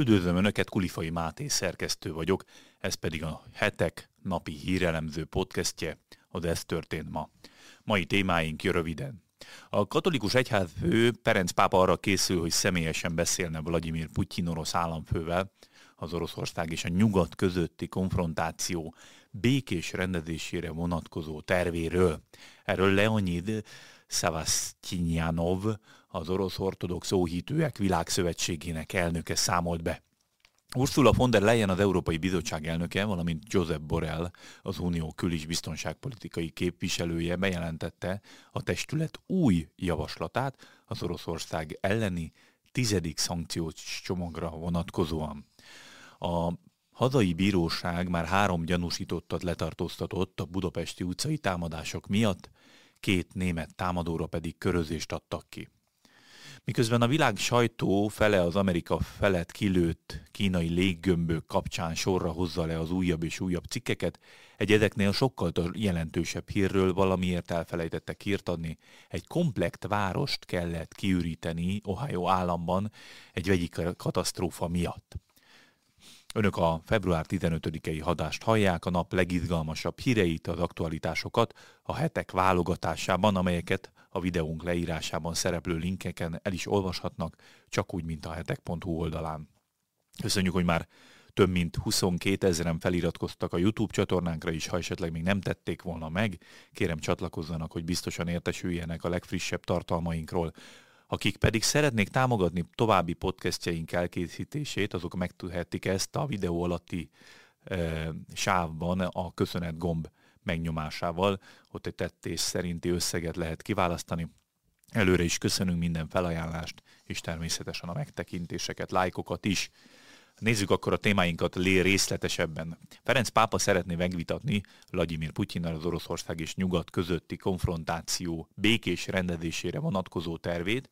Üdvözlöm Önöket, Kulifai Máté szerkesztő vagyok, ez pedig a hetek napi hírelemző podcastje, az Ez történt ma. Mai témáink röviden. A katolikus egyházfő Perenc pápa arra készül, hogy személyesen beszélne Vladimir Putyin orosz államfővel, az Oroszország és a nyugat közötti konfrontáció békés rendezésére vonatkozó tervéről. Erről Leonid Szavasztinyanov, az orosz ortodox óhítőek világszövetségének elnöke számolt be. Ursula von der Leyen az Európai Bizottság elnöke, valamint Josep Borrell, az Unió kül- biztonságpolitikai képviselője bejelentette a testület új javaslatát az Oroszország elleni tizedik szankciós csomagra vonatkozóan. A hazai bíróság már három gyanúsítottat letartóztatott a budapesti utcai támadások miatt, két német támadóra pedig körözést adtak ki. Miközben a világ sajtó fele az Amerika felett kilőtt kínai léggömbök kapcsán sorra hozza le az újabb és újabb cikkeket, egy ezeknél sokkal jelentősebb hírről valamiért elfelejtettek hírt adni. Egy komplekt várost kellett kiüríteni Ohio államban egy vegyi katasztrófa miatt. Önök a február 15-i hadást hallják, a nap legizgalmasabb híreit, az aktualitásokat a hetek válogatásában, amelyeket a videónk leírásában szereplő linkeken el is olvashatnak, csak úgy, mint a hetek.hu oldalán. Köszönjük, hogy már több mint 22 ezeren feliratkoztak a YouTube csatornánkra is, ha esetleg még nem tették volna meg. Kérem csatlakozzanak, hogy biztosan értesüljenek a legfrissebb tartalmainkról. Akik pedig szeretnék támogatni további podcastjaink elkészítését, azok megtudhetik ezt a videó alatti e, sávban a köszönet gomb megnyomásával. Ott egy tettés szerinti összeget lehet kiválasztani. Előre is köszönünk minden felajánlást, és természetesen a megtekintéseket, lájkokat is. Nézzük akkor a témáinkat lé részletesebben. Ferenc pápa szeretné megvitatni Vladimir Putyinnal az Oroszország és Nyugat közötti konfrontáció békés rendezésére vonatkozó tervét.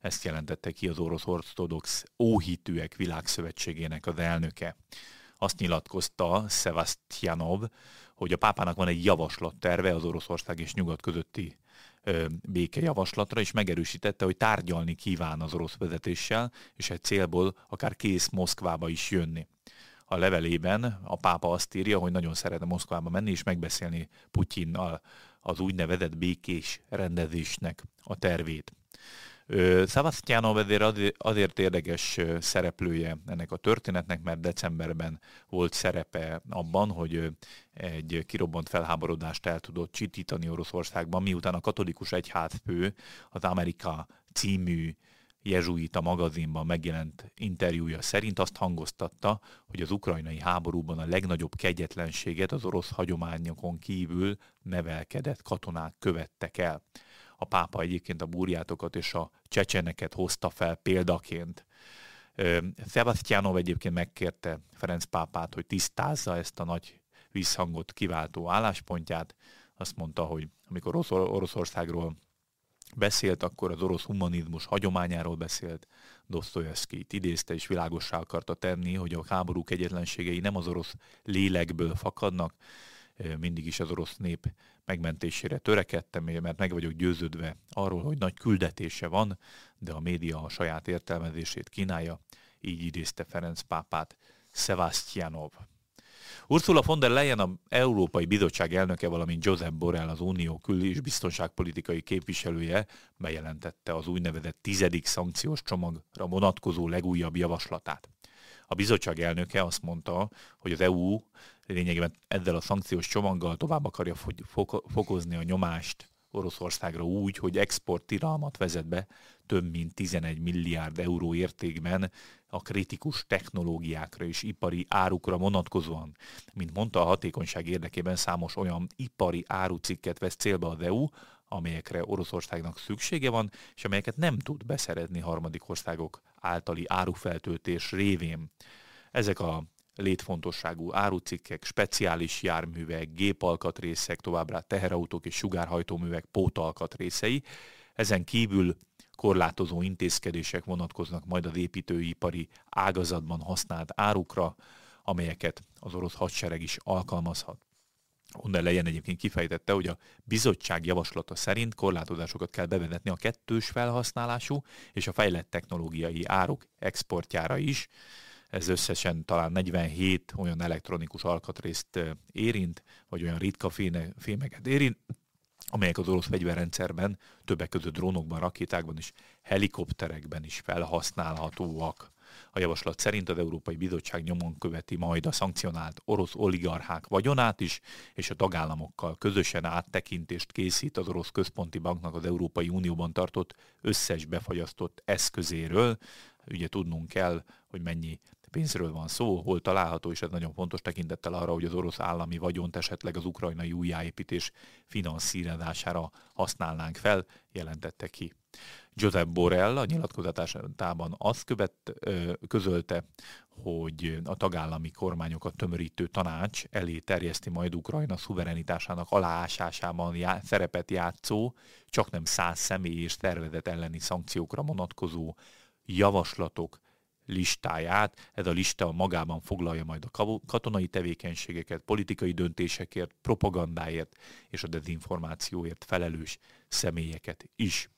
Ezt jelentette ki az orosz ortodox óhitűek világszövetségének az elnöke. Azt nyilatkozta Szevasztjanov, hogy a pápának van egy javaslatterve az Oroszország és Nyugat közötti békejavaslatra, és megerősítette, hogy tárgyalni kíván az orosz vezetéssel, és egy célból akár kész Moszkvába is jönni. A levelében a pápa azt írja, hogy nagyon szeretne Moszkvába menni és megbeszélni Putyinnal az úgynevezett békés rendezésnek a tervét. Szavasztjánov azért, azért érdekes szereplője ennek a történetnek, mert decemberben volt szerepe abban, hogy egy kirobbant felháborodást el tudott csitítani Oroszországban, miután a katolikus egyházfő az Amerika című jezsuita magazinban megjelent interjúja szerint azt hangoztatta, hogy az ukrajnai háborúban a legnagyobb kegyetlenséget az orosz hagyományokon kívül nevelkedett katonák követtek el. A pápa egyébként a búrjátokat és a csecseneket hozta fel példaként. Sebastianov egyébként megkérte Ferenc pápát, hogy tisztázza ezt a nagy visszhangot kiváltó álláspontját. Azt mondta, hogy amikor Oroszországról beszélt, akkor az orosz humanizmus hagyományáról beszélt, Dostoyevskit idézte és világossá akarta tenni, hogy a háború kegyetlenségei nem az orosz lélekből fakadnak, mindig is az orosz nép megmentésére törekedtem, mert meg vagyok győződve arról, hogy nagy küldetése van, de a média a saját értelmezését kínálja, így idézte Ferenc pápát Sebastianov. Ursula von der Leyen a Európai Bizottság elnöke, valamint Josep Borrell az Unió kül- és biztonságpolitikai képviselője bejelentette az úgynevezett tizedik szankciós csomagra vonatkozó legújabb javaslatát. A bizottság elnöke azt mondta, hogy az EU lényegében ezzel a szankciós csomaggal tovább akarja fokozni a nyomást Oroszországra úgy, hogy export tiralmat vezet be több mint 11 milliárd euró értékben a kritikus technológiákra és ipari árukra vonatkozóan. Mint mondta, a hatékonyság érdekében számos olyan ipari árucikket vesz célba az EU, amelyekre Oroszországnak szüksége van, és amelyeket nem tud beszerezni harmadik országok általi árufeltöltés révén. Ezek a létfontosságú árucikkek, speciális járművek, gépalkatrészek, továbbá teherautók és sugárhajtóművek pótalkatrészei. Ezen kívül korlátozó intézkedések vonatkoznak majd az építőipari ágazatban használt árukra, amelyeket az orosz hadsereg is alkalmazhat. Onnan lejen egyébként kifejtette, hogy a bizottság javaslata szerint korlátozásokat kell bevezetni a kettős felhasználású és a fejlett technológiai áruk exportjára is, ez összesen talán 47 olyan elektronikus alkatrészt érint, vagy olyan ritka fémeket érint, amelyek az orosz fegyverrendszerben, többek között drónokban, rakétákban és helikopterekben is felhasználhatóak. A javaslat szerint az Európai Bizottság nyomon követi majd a szankcionált orosz oligarchák vagyonát is, és a tagállamokkal közösen áttekintést készít az orosz központi banknak az Európai Unióban tartott összes befagyasztott eszközéről. Ugye tudnunk kell, hogy mennyi pénzről van szó, hol található, és ez nagyon fontos tekintettel arra, hogy az orosz állami vagyont esetleg az ukrajnai újjáépítés finanszírozására használnánk fel, jelentette ki. Josep Borrell a nyilatkozatában azt követ, közölte, hogy a tagállami kormányokat tömörítő tanács elé terjeszti majd Ukrajna szuverenitásának aláásásában já, szerepet játszó, csak nem száz személy és szervezet elleni szankciókra vonatkozó javaslatok listáját. Ez a lista magában foglalja majd a katonai tevékenységeket, politikai döntésekért, propagandáért és a dezinformációért felelős személyeket is.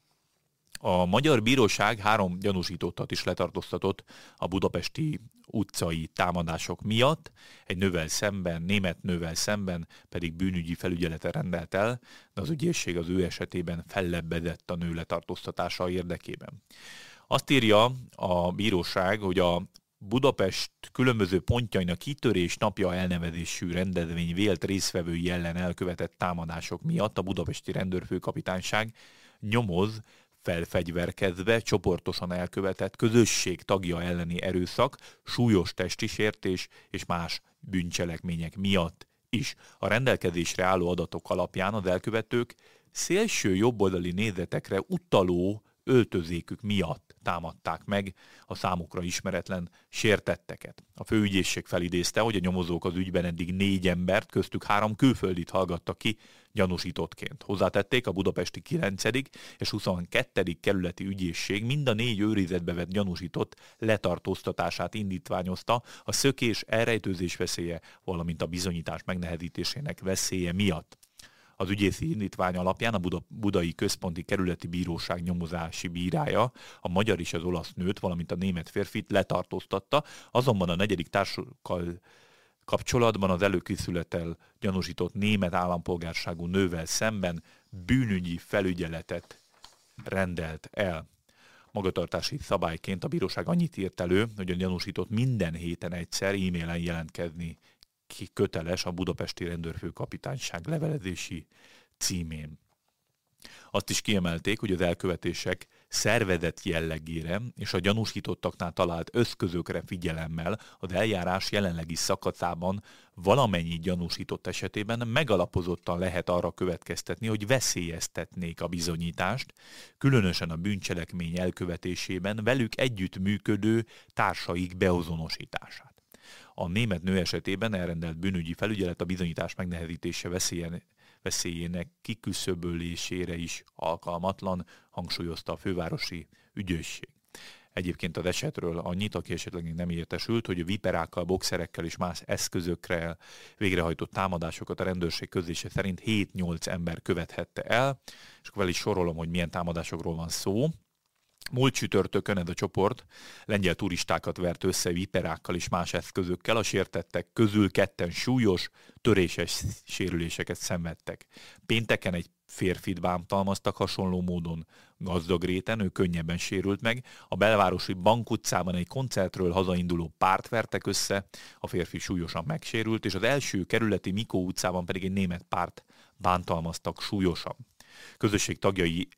A Magyar Bíróság három gyanúsítottat is letartóztatott a budapesti utcai támadások miatt, egy nővel szemben, német nővel szemben pedig bűnügyi felügyelete rendelt el, de az ügyészség az ő esetében fellebbedett a nő letartóztatása érdekében. Azt írja a bíróság, hogy a Budapest különböző pontjainak kitörés napja elnevezésű rendezvény vélt részvevői ellen elkövetett támadások miatt a budapesti rendőrfőkapitányság nyomoz felfegyverkezve csoportosan elkövetett közösség tagja elleni erőszak, súlyos testi sértés és más bűncselekmények miatt is. A rendelkezésre álló adatok alapján az elkövetők szélső jobboldali nézetekre utaló öltözékük miatt támadták meg a számukra ismeretlen sértetteket. A főügyészség felidézte, hogy a nyomozók az ügyben eddig négy embert, köztük három külföldit hallgattak ki gyanúsítottként. Hozzátették a budapesti 9. és 22. kerületi ügyészség mind a négy őrizetbe vett gyanúsított letartóztatását indítványozta a szökés, elrejtőzés veszélye, valamint a bizonyítás megnehezítésének veszélye miatt. Az ügyészi indítvány alapján a Buda, Budai Központi Kerületi Bíróság nyomozási bírája a magyar és az olasz nőt, valamint a német férfit letartóztatta, azonban a negyedik társukkal kapcsolatban az előkészületel gyanúsított német állampolgárságú nővel szemben bűnügyi felügyeletet rendelt el. Magatartási szabályként a bíróság annyit írt elő, hogy a gyanúsított minden héten egyszer e-mailen jelentkezni ki köteles a budapesti rendőrfőkapitányság levelezési címén. Azt is kiemelték, hogy az elkövetések szervezett jellegére és a gyanúsítottaknál talált összközökre figyelemmel az eljárás jelenlegi szakaszában valamennyi gyanúsított esetében megalapozottan lehet arra következtetni, hogy veszélyeztetnék a bizonyítást, különösen a bűncselekmény elkövetésében velük együtt működő társaik beazonosítását. A német nő esetében elrendelt bűnügyi felügyelet a bizonyítás megnehezítése veszélyen, veszélyének kiküszöbölésére is alkalmatlan, hangsúlyozta a fővárosi ügyősség. Egyébként az esetről annyit, aki esetleg nem értesült, hogy a viperákkal, boxerekkel és más eszközökre végrehajtott támadásokat a rendőrség közlése szerint 7-8 ember követhette el, és akkor vel is sorolom, hogy milyen támadásokról van szó. Múlt csütörtökön ez a csoport lengyel turistákat vert össze viperákkal és más eszközökkel, a sértettek közül ketten súlyos, töréses sérüléseket szenvedtek. Pénteken egy férfit bántalmaztak hasonló módon. Gazdag réten ő könnyebben sérült meg, a belvárosi Bank utcában egy koncertről hazainduló párt vertek össze, a férfi súlyosan megsérült, és az első kerületi Mikó utcában pedig egy német párt bántalmaztak súlyosan. Közösség tagjai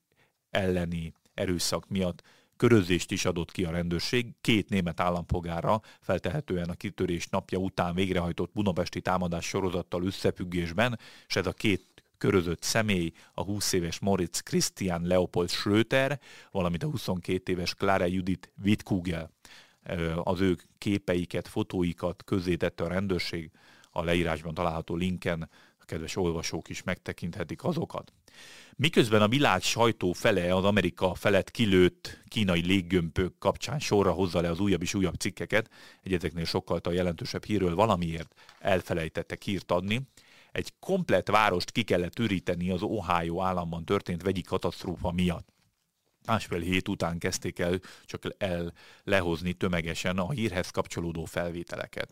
elleni erőszak miatt körözést is adott ki a rendőrség két német állampolgára feltehetően a kitörés napja után végrehajtott budapesti támadás sorozattal összefüggésben, és ez a két körözött személy a 20 éves Moritz Christian Leopold Schröter, valamint a 22 éves Clara Judith Wittkugel. Az ő képeiket, fotóikat közzétette a rendőrség, a leírásban található linken a kedves olvasók is megtekinthetik azokat. Miközben a világ sajtó fele az Amerika felett kilőtt kínai léggömpök kapcsán sorra hozza le az újabb és újabb cikkeket, egy ezeknél sokkal jelentősebb hírről valamiért elfelejtettek hírt adni, egy komplett várost ki kellett üríteni az Ohio államban történt vegyi katasztrófa miatt. másfél hét után kezdték el csak el lehozni tömegesen a hírhez kapcsolódó felvételeket.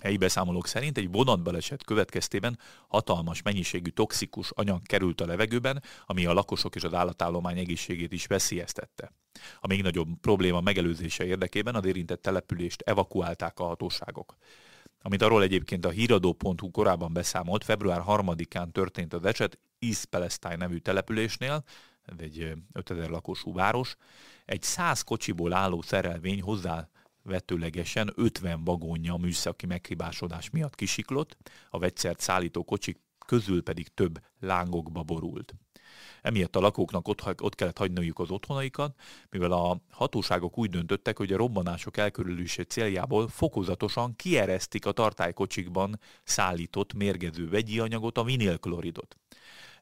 Helyi beszámolók szerint egy vonatbaleset következtében hatalmas mennyiségű toxikus anyag került a levegőben, ami a lakosok és az állatállomány egészségét is veszélyeztette. A még nagyobb probléma megelőzése érdekében az érintett települést evakuálták a hatóságok. Amit arról egyébként a híradó.hu korábban beszámolt, február 3-án történt az eset East Palestine nevű településnél, egy 5000 lakosú város, egy 100 kocsiból álló szerelvény hozzá vetőlegesen 50 vagonja műszaki meghibásodás miatt kisiklott, a vegyszert szállító kocsik közül pedig több lángokba borult. Emiatt a lakóknak ott, ott kellett hagyniuk az otthonaikat, mivel a hatóságok úgy döntöttek, hogy a robbanások elkörülése céljából fokozatosan kieresztik a tartálykocsikban szállított mérgező vegyi anyagot, a vinilkloridot.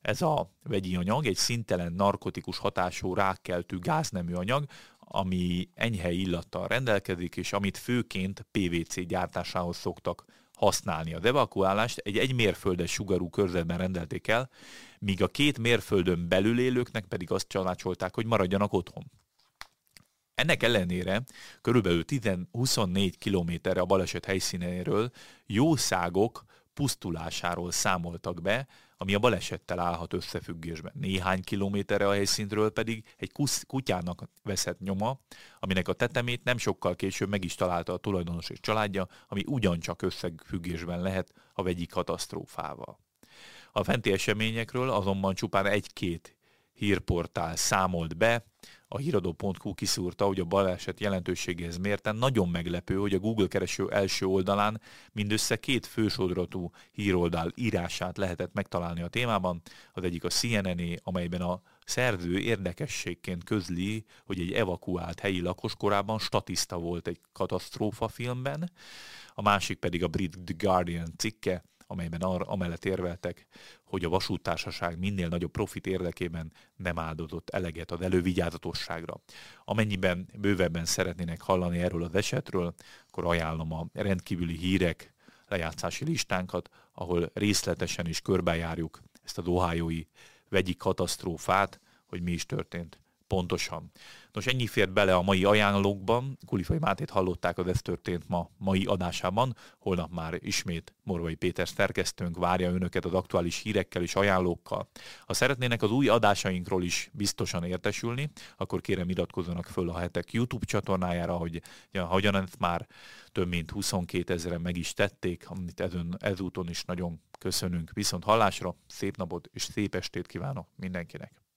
Ez a vegyi anyag egy szintelen narkotikus hatású rákkeltő gáznemű anyag, ami enyhe illattal rendelkezik, és amit főként PVC gyártásához szoktak használni. Az evakuálást egy egy mérföldes sugarú körzetben rendelték el, míg a két mérföldön belül élőknek pedig azt csalácsolták, hogy maradjanak otthon. Ennek ellenére körülbelül 10, 24 kilométerre a baleset helyszínéről jószágok pusztulásáról számoltak be, ami a balesettel állhat összefüggésben. Néhány kilométerre a helyszínről pedig egy kutyának veszett nyoma, aminek a tetemét nem sokkal később meg is találta a tulajdonos és családja, ami ugyancsak összefüggésben lehet a vegyi katasztrófával. A fenti eseményekről azonban csupán egy-két hírportál számolt be, a híradó.hu kiszúrta, hogy a baleset jelentőségéhez mérten nagyon meglepő, hogy a Google kereső első oldalán mindössze két fősodratú híroldal írását lehetett megtalálni a témában. Az egyik a cnn amelyben a szerző érdekességként közli, hogy egy evakuált helyi lakos korábban statiszta volt egy katasztrófa filmben, a másik pedig a brit Guardian cikke, amelyben ar, amellett érveltek, hogy a vasúttársaság minél nagyobb profit érdekében nem áldozott eleget az elővigyázatosságra. Amennyiben bővebben szeretnének hallani erről az esetről, akkor ajánlom a rendkívüli hírek lejátszási listánkat, ahol részletesen is körbejárjuk ezt a dohájói vegyi katasztrófát, hogy mi is történt pontosan. Nos, ennyi fért bele a mai ajánlókban. Kulifai Mátét hallották, az ez történt ma mai adásában. Holnap már ismét Morvai Péter szerkesztőnk várja önöket az aktuális hírekkel és ajánlókkal. Ha szeretnének az új adásainkról is biztosan értesülni, akkor kérem iratkozzanak föl a hetek YouTube csatornájára, hogy ja, hogyan ezt már több mint 22 ezeren meg is tették, amit ezön, ezúton is nagyon köszönünk. Viszont hallásra, szép napot és szép estét kívánok mindenkinek!